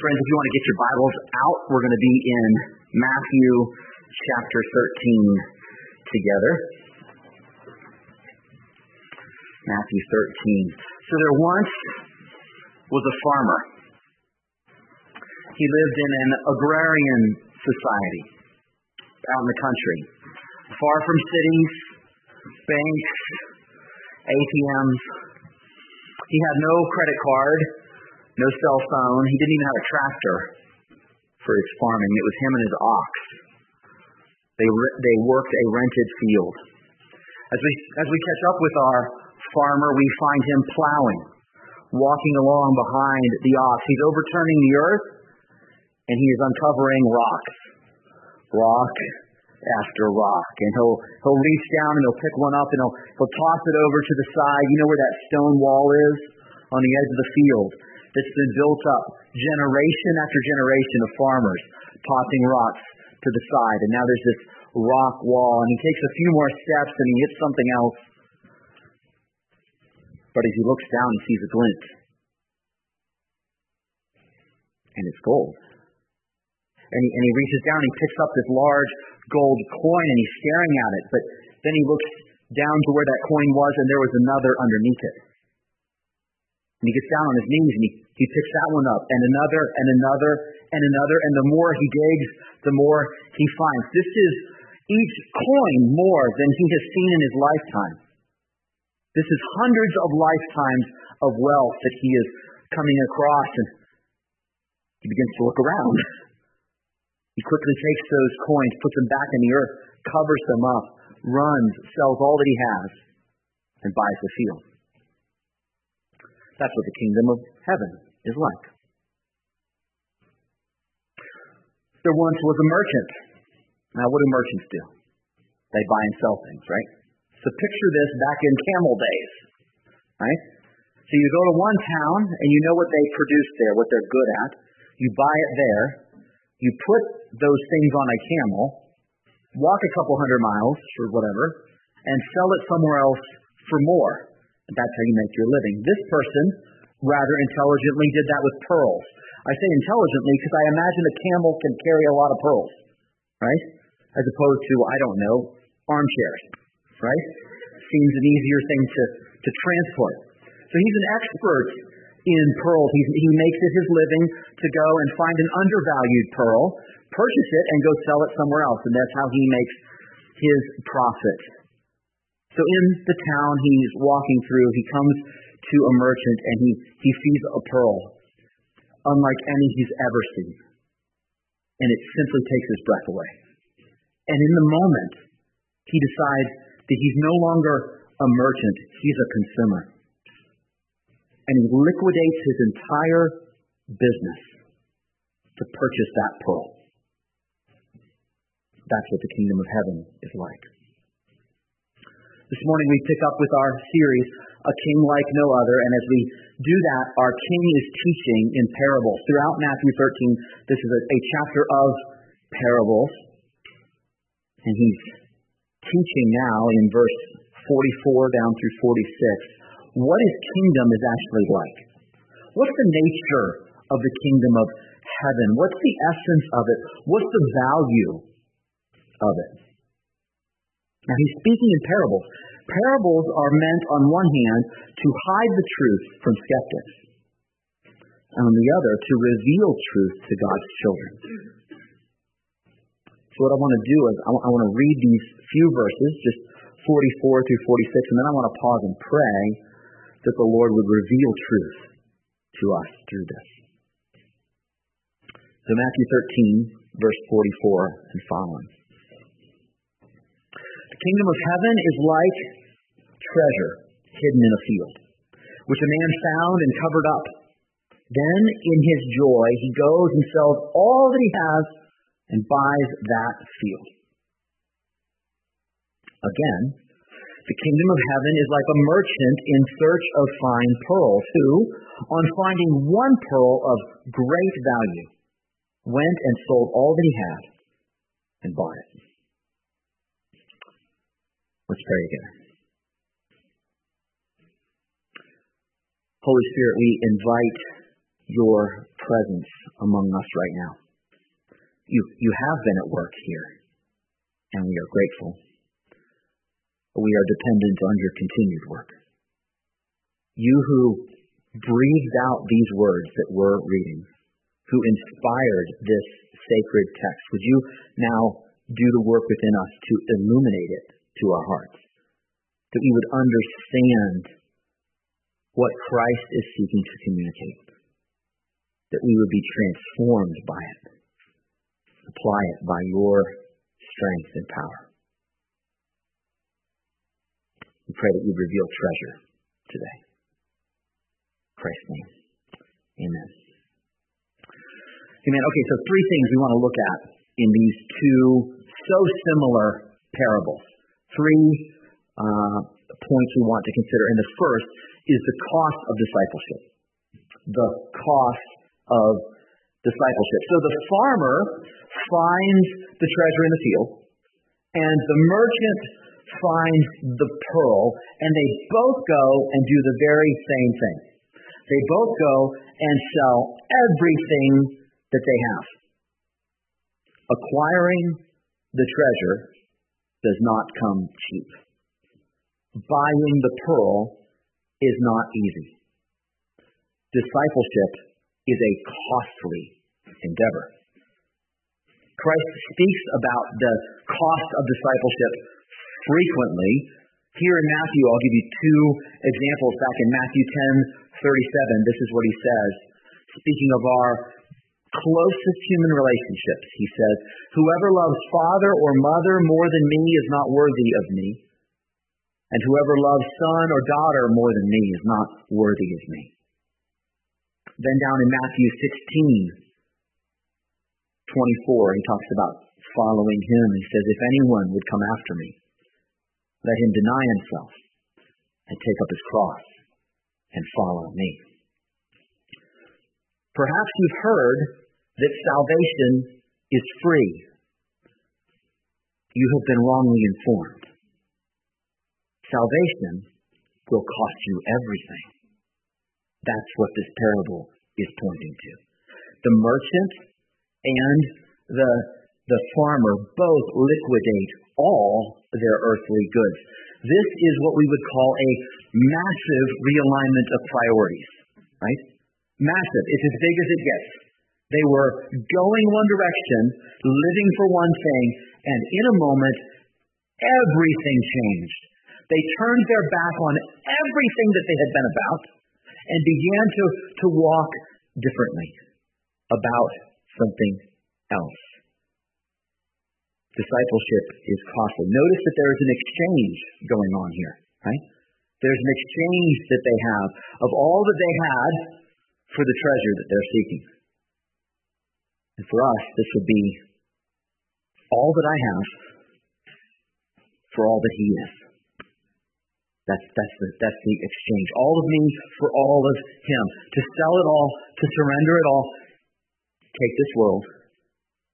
Friends, if you want to get your Bibles out, we're going to be in Matthew chapter 13 together. Matthew 13. So there once was a farmer. He lived in an agrarian society out in the country, far from cities, banks, ATMs. He had no credit card no cell phone. He didn't even have a tractor for his farming. It was him and his ox. They, they worked a rented field. As we, as we catch up with our farmer, we find him plowing, walking along behind the ox. He's overturning the earth and he is uncovering rocks. Rock after rock. And he'll, he'll reach down and he'll pick one up and he'll, he'll toss it over to the side. You know where that stone wall is? On the edge of the field that's been built up generation after generation of farmers tossing rocks to the side. And now there's this rock wall, and he takes a few more steps and he hits something else. But as he looks down, he sees a glint. And it's gold. And he, and he reaches down, he picks up this large gold coin, and he's staring at it. But then he looks down to where that coin was, and there was another underneath it. And he gets down on his knees and he, he picks that one up and another and another and another. And the more he digs, the more he finds. This is each coin more than he has seen in his lifetime. This is hundreds of lifetimes of wealth that he is coming across. And he begins to look around. He quickly takes those coins, puts them back in the earth, covers them up, runs, sells all that he has, and buys the field. That's what the kingdom of heaven is like. There once was a merchant. Now, what do merchants do? They buy and sell things, right? So picture this back in camel days, right? So you go to one town and you know what they produce there, what they're good at. You buy it there. You put those things on a camel, walk a couple hundred miles or whatever, and sell it somewhere else for more. That's how you make your living. This person rather intelligently did that with pearls. I say intelligently because I imagine a camel can carry a lot of pearls, right? As opposed to, I don't know, armchairs, right? Seems an easier thing to, to transport. So he's an expert in pearls. He's, he makes it his living to go and find an undervalued pearl, purchase it, and go sell it somewhere else. And that's how he makes his profit. So in the town he's walking through, he comes to a merchant and he, he sees a pearl, unlike any he's ever seen. And it simply takes his breath away. And in the moment, he decides that he's no longer a merchant, he's a consumer. And he liquidates his entire business to purchase that pearl. That's what the kingdom of heaven is like. This morning we pick up with our series, A King Like No Other, and as we do that, our King is teaching in parables. Throughout Matthew 13, this is a, a chapter of parables, and he's teaching now in verse 44 down through 46 what his kingdom is actually like. What's the nature of the kingdom of heaven? What's the essence of it? What's the value of it? Now he's speaking in parables. Parables are meant, on one hand, to hide the truth from skeptics, and on the other, to reveal truth to God's children. So what I want to do is I want to read these few verses, just 44 through 46, and then I want to pause and pray that the Lord would reveal truth to us through this. So Matthew 13, verse 44 and following kingdom of heaven is like treasure hidden in a field, which a man found and covered up. Then, in his joy, he goes and sells all that he has and buys that field. Again, the kingdom of heaven is like a merchant in search of fine pearls, who, on finding one pearl of great value, went and sold all that he had and bought it. Let's pray again. Holy Spirit, we invite your presence among us right now. You, you have been at work here, and we are grateful. We are dependent on your continued work. You who breathed out these words that we're reading, who inspired this sacred text, would you now do the work within us to illuminate it to our hearts? That we would understand what Christ is seeking to communicate. That we would be transformed by it. Apply it by your strength and power. We pray that you reveal treasure today. Christ's name. Amen. Amen. Okay, so three things we want to look at in these two so similar parables. Three uh, points we want to consider. And the first is the cost of discipleship. The cost of discipleship. So the farmer finds the treasure in the field, and the merchant finds the pearl, and they both go and do the very same thing. They both go and sell everything that they have. Acquiring the treasure does not come cheap. Buying the pearl is not easy. Discipleship is a costly endeavor. Christ speaks about the cost of discipleship frequently. Here in Matthew, I'll give you two examples. Back in Matthew 10 37, this is what he says. Speaking of our closest human relationships, he says, Whoever loves father or mother more than me is not worthy of me. And whoever loves son or daughter more than me is not worthy of me. Then down in Matthew 16, 24, he talks about following him. He says, If anyone would come after me, let him deny himself and take up his cross and follow me. Perhaps you've heard that salvation is free. You have been wrongly informed. Salvation will cost you everything. That's what this parable is pointing to. The merchant and the, the farmer both liquidate all their earthly goods. This is what we would call a massive realignment of priorities, right? Massive. It's as big as it gets. They were going one direction, living for one thing, and in a moment, everything changed. They turned their back on everything that they had been about and began to, to walk differently about something else. Discipleship is costly. Notice that there is an exchange going on here, right? There's an exchange that they have of all that they had for the treasure that they're seeking. And for us, this would be all that I have for all that He is. That's, that's, the, that's the exchange. All of me for all of Him. To sell it all, to surrender it all. Take this world,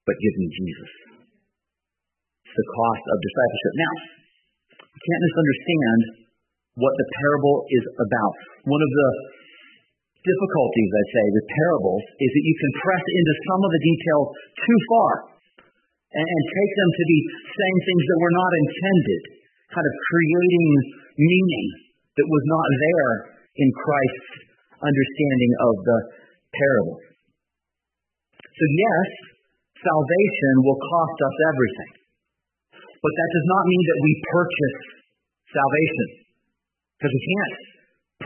but give me Jesus. It's the cost of discipleship. Now, you can't misunderstand what the parable is about. One of the difficulties, I'd say, with parables is that you can press into some of the details too far and, and take them to be saying things that were not intended, kind of creating meaning that was not there in Christ's understanding of the parable. So, yes, salvation will cost us everything. But that does not mean that we purchase salvation. Because we can't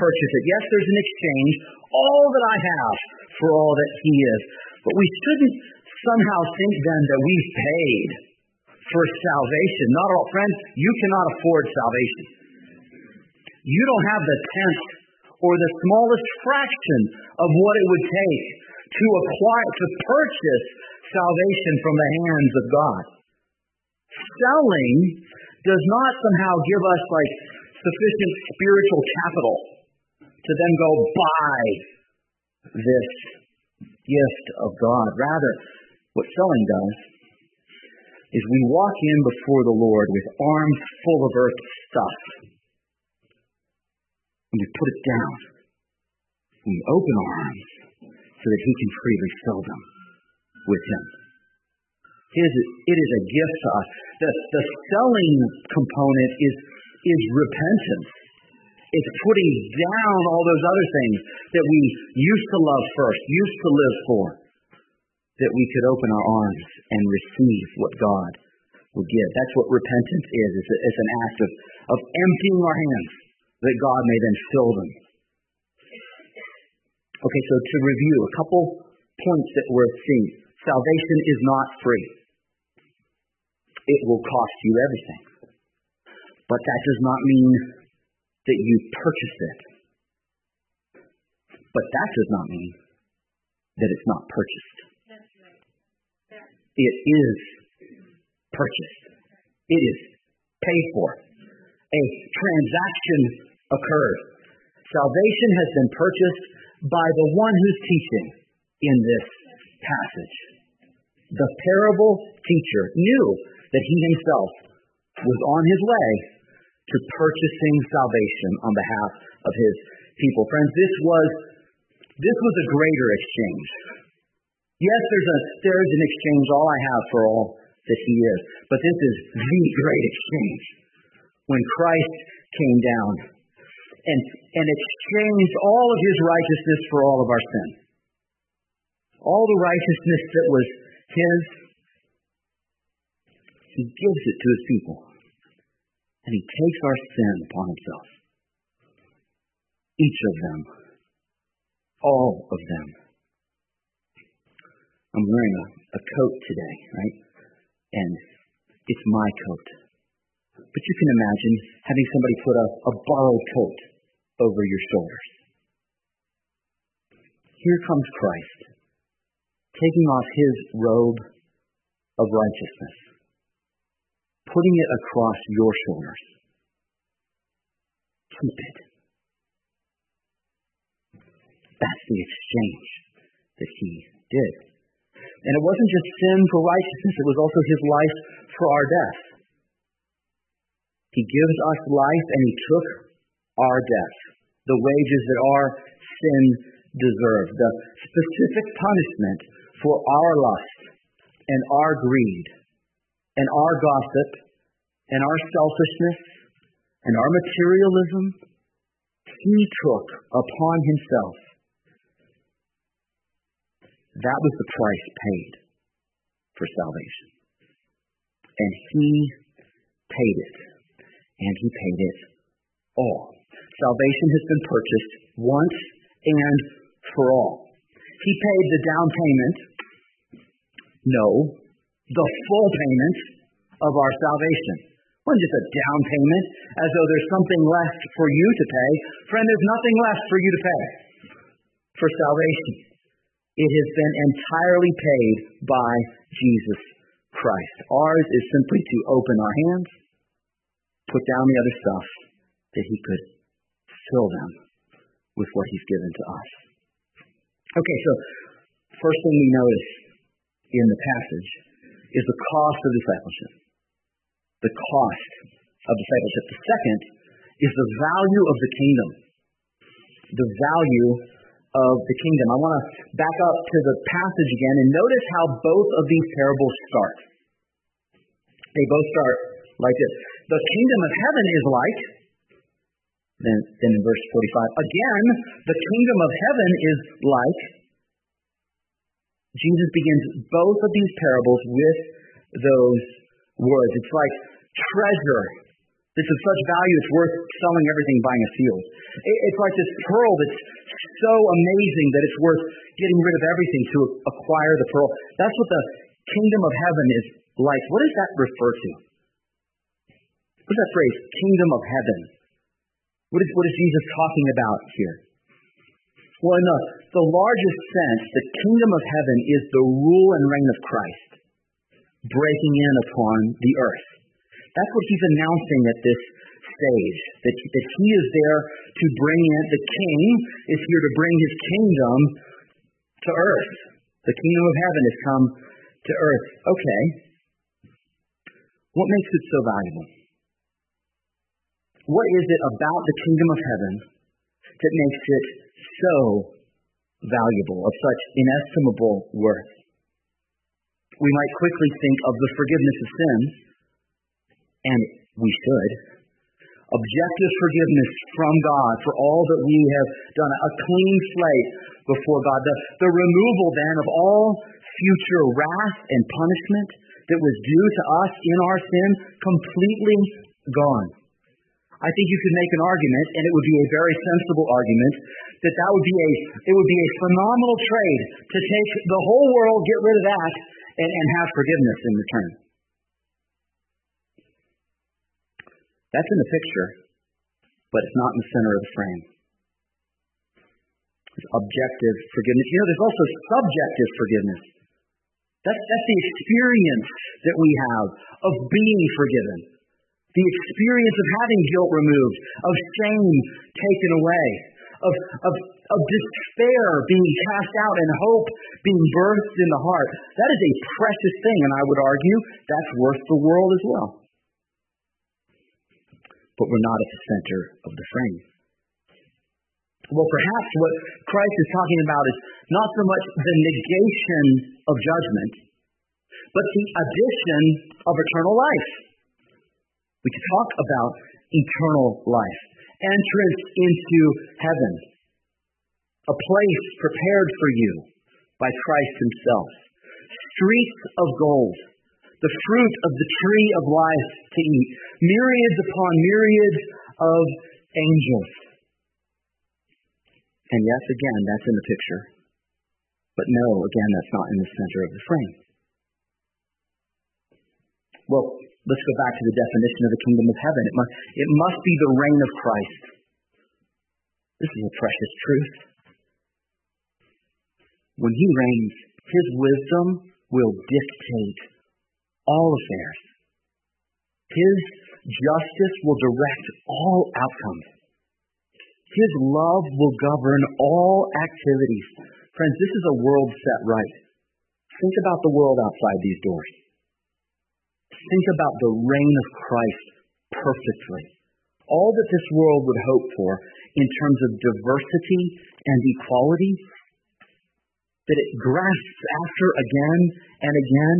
purchase it. Yes, there's an exchange. All that I have for all that He is. But we shouldn't somehow think then that we've paid for salvation. Not at all. Friends, you cannot afford salvation. You don't have the tenth or the smallest fraction of what it would take to acquire, to purchase salvation from the hands of God. Selling does not somehow give us like sufficient spiritual capital to then go buy this gift of God. Rather, what selling does is we walk in before the Lord with arms full of earth stuff. And we put it down. We open our arms so that He can freely fill them. with Him. It is, it is a gift to us. The, the selling component is, is repentance. It's putting down all those other things that we used to love first, used to live for, that we could open our arms and receive what God will give. That's what repentance is. It's, a, it's an act of, of emptying our hands that God may then fill them. Okay, so to review, a couple points that we're seeing. Salvation is not free. It will cost you everything. But that does not mean that you purchase it. But that does not mean that it's not purchased. It is purchased. It is paid for. A transaction occurred. Salvation has been purchased by the one who's teaching in this passage. The parable teacher knew that he himself was on his way to purchasing salvation on behalf of his people. Friends, this was this was a greater exchange. Yes, there's a there's an exchange all I have for all that he is. But this is the great exchange. When Christ came down and, and exchanged all of his righteousness for all of our sin. All the righteousness that was his, he gives it to his people. And he takes our sin upon himself. Each of them. All of them. I'm wearing a, a coat today, right? And it's my coat. But you can imagine having somebody put a, a borrowed coat over your shoulders. Here comes Christ, taking off his robe of righteousness, putting it across your shoulders. Keep it. That's the exchange that he did. And it wasn't just sin for righteousness, it was also his life for our death. He gives us life and he took our death, the wages that our sin deserved, the specific punishment for our lust and our greed and our gossip and our selfishness and our materialism. He took upon himself that was the price paid for salvation. And he paid it. And he paid it all. Salvation has been purchased once and for all. He paid the down payment. No, the full payment of our salvation. It wasn't just a down payment as though there's something left for you to pay. Friend, there's nothing left for you to pay for salvation. It has been entirely paid by Jesus Christ. Ours is simply to open our hands, put down the other stuff, that He could fill them with what He's given to us. Okay, so first thing we notice in the passage is the cost of discipleship. The cost of discipleship. The second is the value of the kingdom. The value of the kingdom. I want to back up to the passage again and notice how both of these parables start. They both start like this. The kingdom of heaven is like, then, then in verse 45, again, the kingdom of heaven is like. Jesus begins both of these parables with those words. It's like treasure. This is such value, it's worth selling everything, buying a field. It's like this pearl that's so amazing that it's worth getting rid of everything to acquire the pearl. That's what the kingdom of heaven is like. What does that refer to? What is that phrase, kingdom of heaven? What is, what is Jesus talking about here? Well, in the, the largest sense, the kingdom of heaven is the rule and reign of Christ breaking in upon the earth. That's what he's announcing at this stage. That, that he is there to bring in, the king is here to bring his kingdom to earth. The kingdom of heaven has come to earth. Okay. What makes it so valuable? What is it about the kingdom of heaven that makes it so valuable, of such inestimable worth? we might quickly think of the forgiveness of sins, and we should. Objective forgiveness from God for all that we have done, a clean slate before God. The, the removal then of all future wrath and punishment that was due to us in our sin, completely gone. I think you could make an argument, and it would be a very sensible argument, that that would be a it would be a phenomenal trade to take the whole world, get rid of that, and, and have forgiveness in return. That's in the picture, but it's not in the center of the frame. It's objective forgiveness. You know, there's also subjective forgiveness. That's, that's the experience that we have of being forgiven. The experience of having guilt removed, of shame taken away, of, of, of despair being cast out and hope being birthed in the heart. That is a precious thing, and I would argue that's worth the world as well. But we're not at the center of the frame. Well, perhaps what Christ is talking about is not so much the negation of judgment, but the addition of eternal life. We could talk about eternal life entrance into heaven, a place prepared for you by Christ Himself, streets of gold, the fruit of the tree of life to eat, myriads upon myriads of angels. And yes, again, that's in the picture. But no, again, that's not in the center of the frame. Well, Let's go back to the definition of the kingdom of heaven. It must, it must be the reign of Christ. This is a precious truth. When he reigns, his wisdom will dictate all affairs. His justice will direct all outcomes. His love will govern all activities. Friends, this is a world set right. Think about the world outside these doors think about the reign of Christ perfectly. All that this world would hope for in terms of diversity and equality, that it grasps after again and again,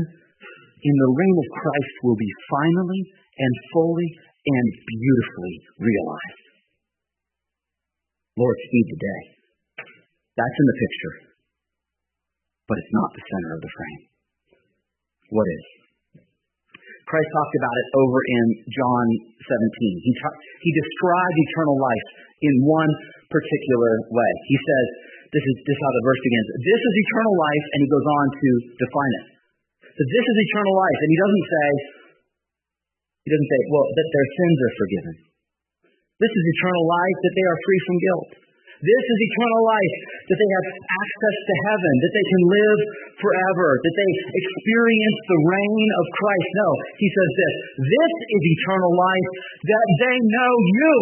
in the reign of Christ will be finally and fully and beautifully realized. Lord, speed the day. That's in the picture. But it's not the center of the frame. What is? Christ talked about it over in John 17. He, ta- he described eternal life in one particular way. He says, this is, this is how the verse begins. This is eternal life, and he goes on to define it. So this is eternal life, and he doesn't say, he doesn't say, well, that their sins are forgiven. This is eternal life, that they are free from guilt. This is eternal life, that they have access to heaven, that they can live forever, that they experience the reign of Christ. No, he says this this is eternal life, that they know you,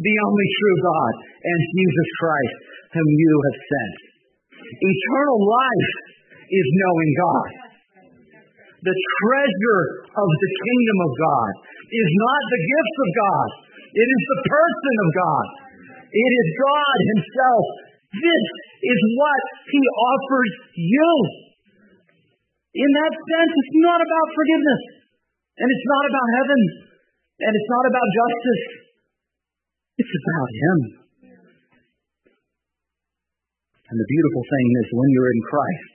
the only true God, and Jesus Christ, whom you have sent. Eternal life is knowing God. The treasure of the kingdom of God is not the gifts of God. It is the person of God. It is God Himself. This is what He offers you. In that sense, it's not about forgiveness. And it's not about heaven. And it's not about justice. It's about Him. And the beautiful thing is when you're in Christ,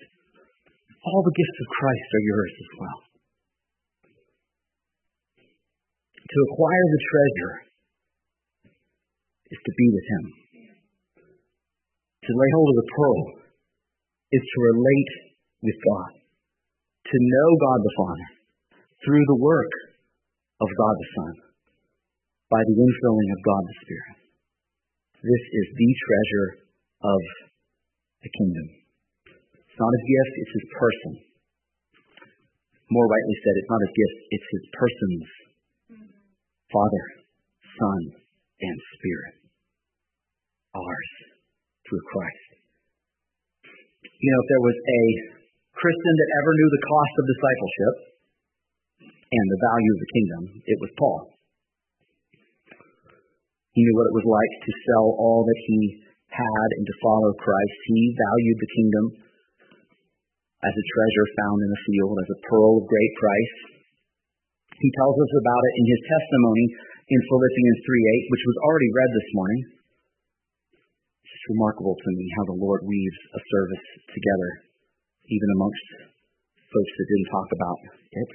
all the gifts of Christ are yours as well. To acquire the treasure is to be with Him. To lay hold of the pearl is to relate with God. To know God the Father through the work of God the Son by the infilling of God the Spirit. This is the treasure of the kingdom. It's not a gift, it's his person. More rightly said, it's not a gift, it's his persons. Father, Son, and Spirit ours through Christ. You know, if there was a Christian that ever knew the cost of discipleship and the value of the kingdom, it was Paul. He knew what it was like to sell all that he had and to follow Christ. He valued the kingdom as a treasure found in a field, as a pearl of great price. He tells us about it in his testimony in Philippians 3:8, which was already read this morning. It's remarkable to me how the Lord weaves a service together, even amongst folks that didn't talk about it.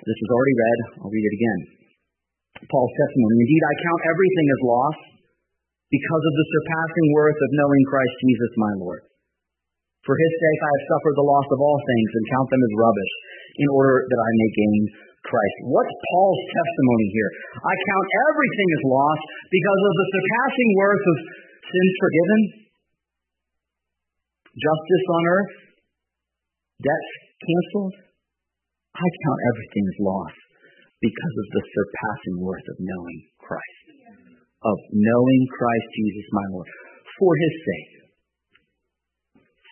This was already read. I'll read it again. Paul's testimony. Indeed, I count everything as loss because of the surpassing worth of knowing Christ Jesus my Lord. For his sake I have suffered the loss of all things and count them as rubbish, in order that I may gain Christ. What's Paul's testimony here? I count everything as loss because of the surpassing worth of sins forgiven, justice on earth, debts canceled. I count everything as loss because of the surpassing worth of knowing Christ, of knowing Christ Jesus my Lord, for his sake.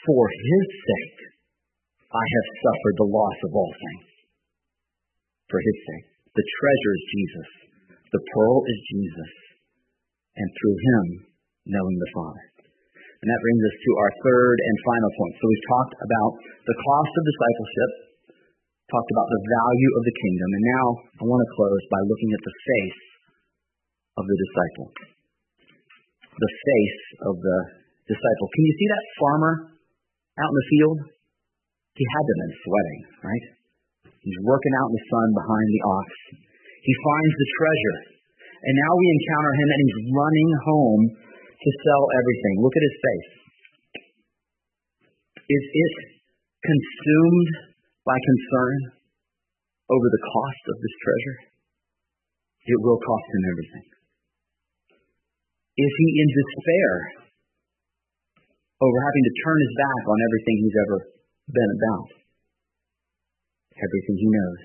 For his sake, I have suffered the loss of all things. For his sake. The treasure is Jesus. The pearl is Jesus. And through him, knowing the Father. And that brings us to our third and final point. So we've talked about the cost of discipleship, talked about the value of the kingdom, and now I want to close by looking at the face of the disciple. The face of the disciple. Can you see that farmer out in the field? He had to have been sweating, right? He's working out in the sun behind the ox. He finds the treasure. And now we encounter him and he's running home to sell everything. Look at his face. Is it consumed by concern over the cost of this treasure? It will cost him everything. Is he in despair over having to turn his back on everything he's ever been about? Everything he knows.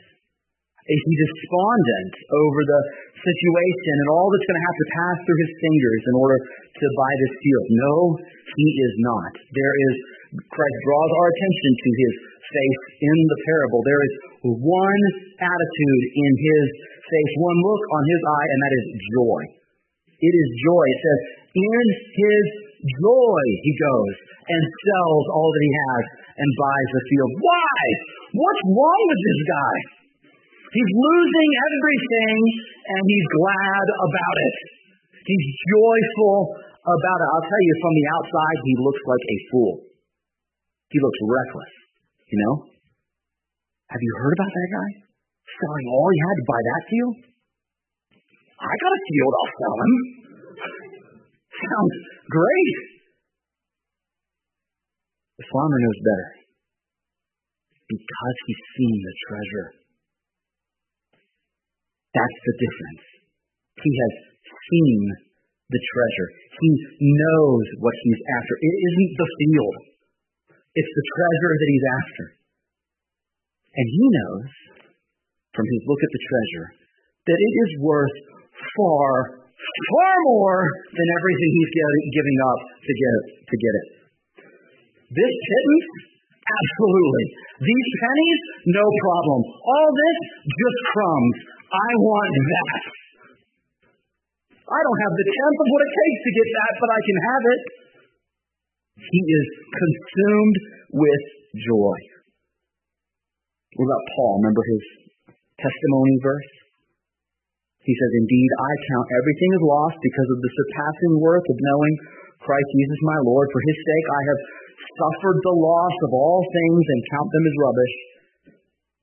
Is he despondent over the situation and all that's going to have to pass through his fingers in order to buy this field? No, he is not. There is, Christ draws our attention to his face in the parable. There is one attitude in his face, one look on his eye, and that is joy. It is joy. It says, in his joy he goes and sells all that he has and buys the field. Why? What's wrong with this guy? He's losing everything and he's glad about it. He's joyful about it. I'll tell you, from the outside, he looks like a fool. He looks reckless, you know? Have you heard about that guy? Selling all he had to buy that field? I got a field, I'll sell him. Sounds great. The farmer knows better because he's seen the treasure. That's the difference. He has seen the treasure. He knows what he's after. It isn't the field. It's the treasure that he's after. And he knows, from his look at the treasure, that it is worth far, far more than everything he's giving up to get it. To get it. This pittance, absolutely. These pennies, no problem. All this, just crumbs. I want that. I don't have the tenth of what it takes to get that, but I can have it. He is consumed with joy. What about Paul? Remember his testimony verse? He says, Indeed, I count everything as lost because of the surpassing worth of knowing Christ Jesus my Lord. For his sake I have suffered the loss of all things and count them as rubbish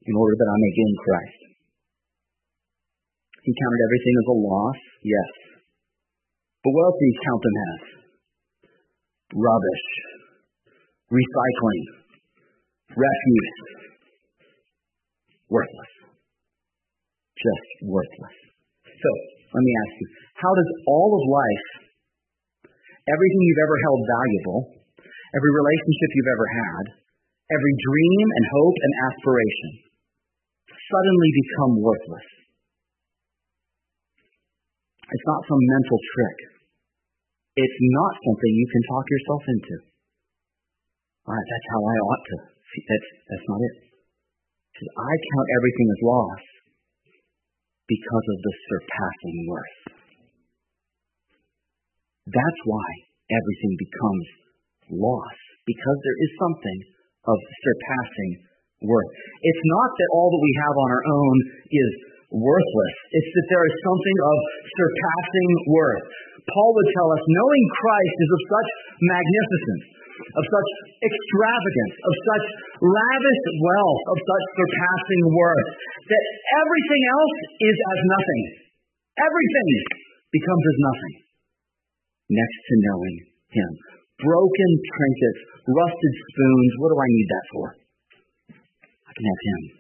in order that I may gain Christ. He counted everything as a loss, yes. But what else did he count them as? Rubbish, recycling, refuse, worthless. Just worthless. So, let me ask you, how does all of life, everything you've ever held valuable, every relationship you've ever had, every dream and hope and aspiration, suddenly become worthless? It's not some mental trick. It's not something you can talk yourself into. All right, that's how I ought to. See, That's, that's not it. Says, I count everything as loss because of the surpassing worth. That's why everything becomes loss, because there is something of surpassing worth. It's not that all that we have on our own is worthless. It's that there is something of surpassing worth. Paul would tell us, knowing Christ is of such magnificence, of such extravagance, of such lavish wealth, of such surpassing worth, that everything else is as nothing. Everything becomes as nothing next to knowing Him. Broken trinkets, rusted spoons, what do I need that for? I can have Him.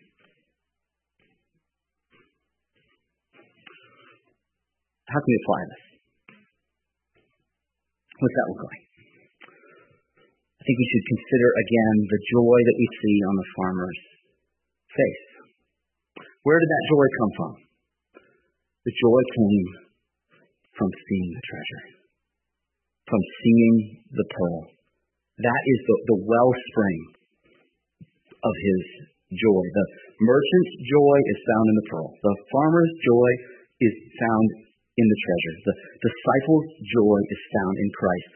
How can we apply this? What's that look like? I think we should consider again the joy that we see on the farmer's face. Where did that joy come from? The joy came from seeing the treasure, from seeing the pearl. That is the, the wellspring of his joy. The merchant's joy is found in the pearl. The farmer's joy is found in the treasure. The disciples' joy is found in Christ.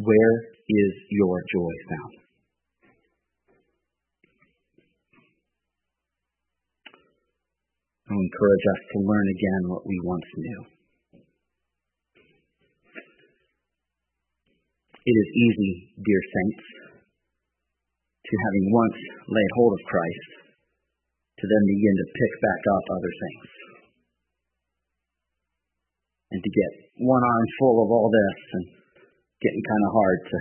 Where is your joy found? I encourage us to learn again what we once knew. It is easy, dear saints, to having once laid hold of Christ, to then begin to pick back up other things. And to get one arm full of all this and getting kind of hard to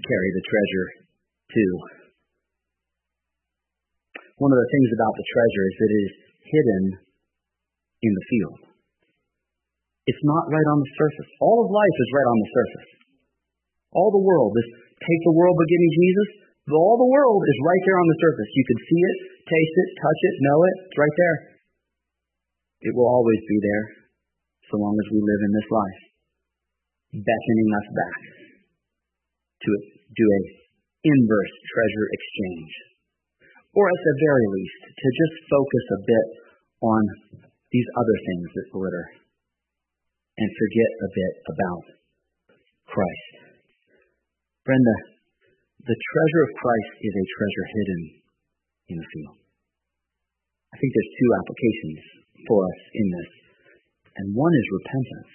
carry the treasure too. One of the things about the treasure is that it is hidden in the field. It's not right on the surface. All of life is right on the surface. All the world, this take the world but Jesus, all the world is right there on the surface. You can see it, taste it, touch it, know it. It's right there. It will always be there so long as we live in this life, beckoning us back to do a inverse treasure exchange. Or at the very least, to just focus a bit on these other things that glitter and forget a bit about Christ. Brenda, the treasure of Christ is a treasure hidden in the field. I think there's two applications for us in this, and one is repentance.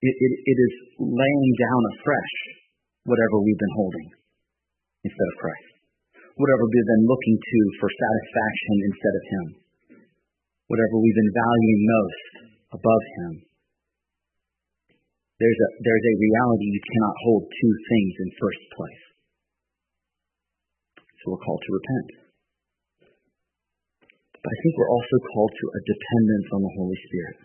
It, it, it is laying down afresh whatever we've been holding instead of Christ, whatever we've been looking to for satisfaction instead of Him, whatever we've been valuing most above Him. There's a, there's a reality you cannot hold two things in first place. So we're called to repent. But I think we're also called to a dependence on the Holy Spirit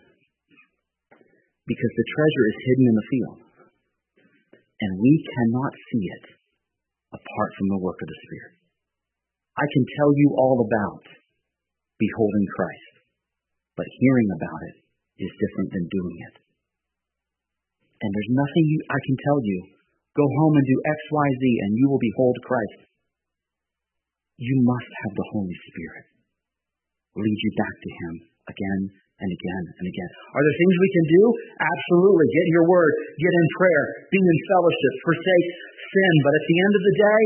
because the treasure is hidden in the field, and we cannot see it apart from the work of the Spirit. I can tell you all about beholding Christ, but hearing about it is different than doing it. And there's nothing I can tell you. Go home and do X, Y, Z, and you will behold Christ. You must have the Holy Spirit lead you back to Him again and again and again. Are there things we can do? Absolutely. Get in your word, get in prayer, be in fellowship, forsake sin. But at the end of the day,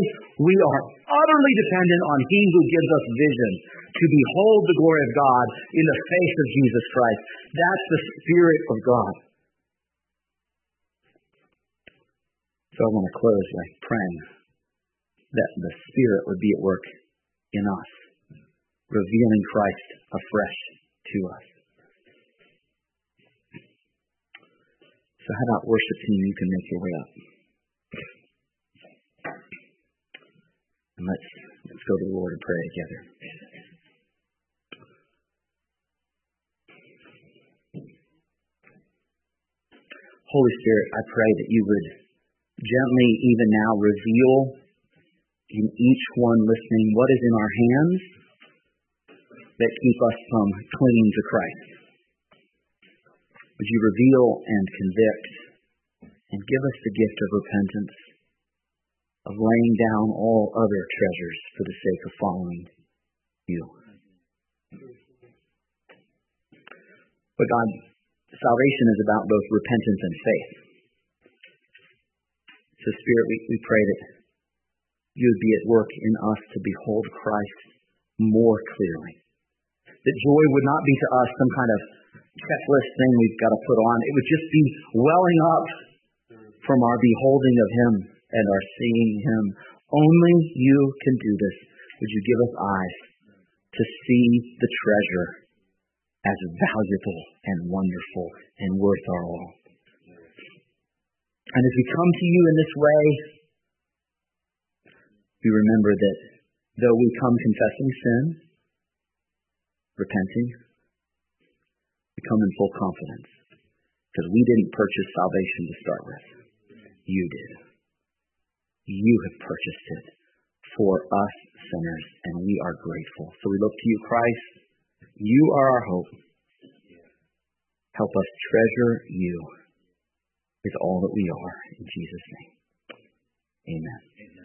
we are utterly dependent on He who gives us vision to behold the glory of God in the face of Jesus Christ. That's the Spirit of God. So I want to close by praying that the Spirit would be at work in us, revealing Christ afresh to us. So how about worship team? You can make your way up. And let's let's go to the Lord and pray together. Holy Spirit, I pray that you would gently, even now, reveal in each one listening what is in our hands that keep us from clinging to Christ. Would you reveal and convict and give us the gift of repentance, of laying down all other treasures for the sake of following you? But God, salvation is about both repentance and faith. So, Spirit, we, we pray that you would be at work in us to behold Christ more clearly. That joy would not be to us some kind of checklist thing we've got to put on. It would just be welling up from our beholding of Him and our seeing Him. Only you can do this. Would you give us eyes to see the treasure as valuable and wonderful and worth our all? And as we come to you in this way, we remember that though we come confessing sin, repenting, we come in full confidence because we didn't purchase salvation to start with. You did. You have purchased it for us sinners, and we are grateful. So we look to you, Christ. You are our hope. Help us treasure you with all that we are. In Jesus' name. Amen.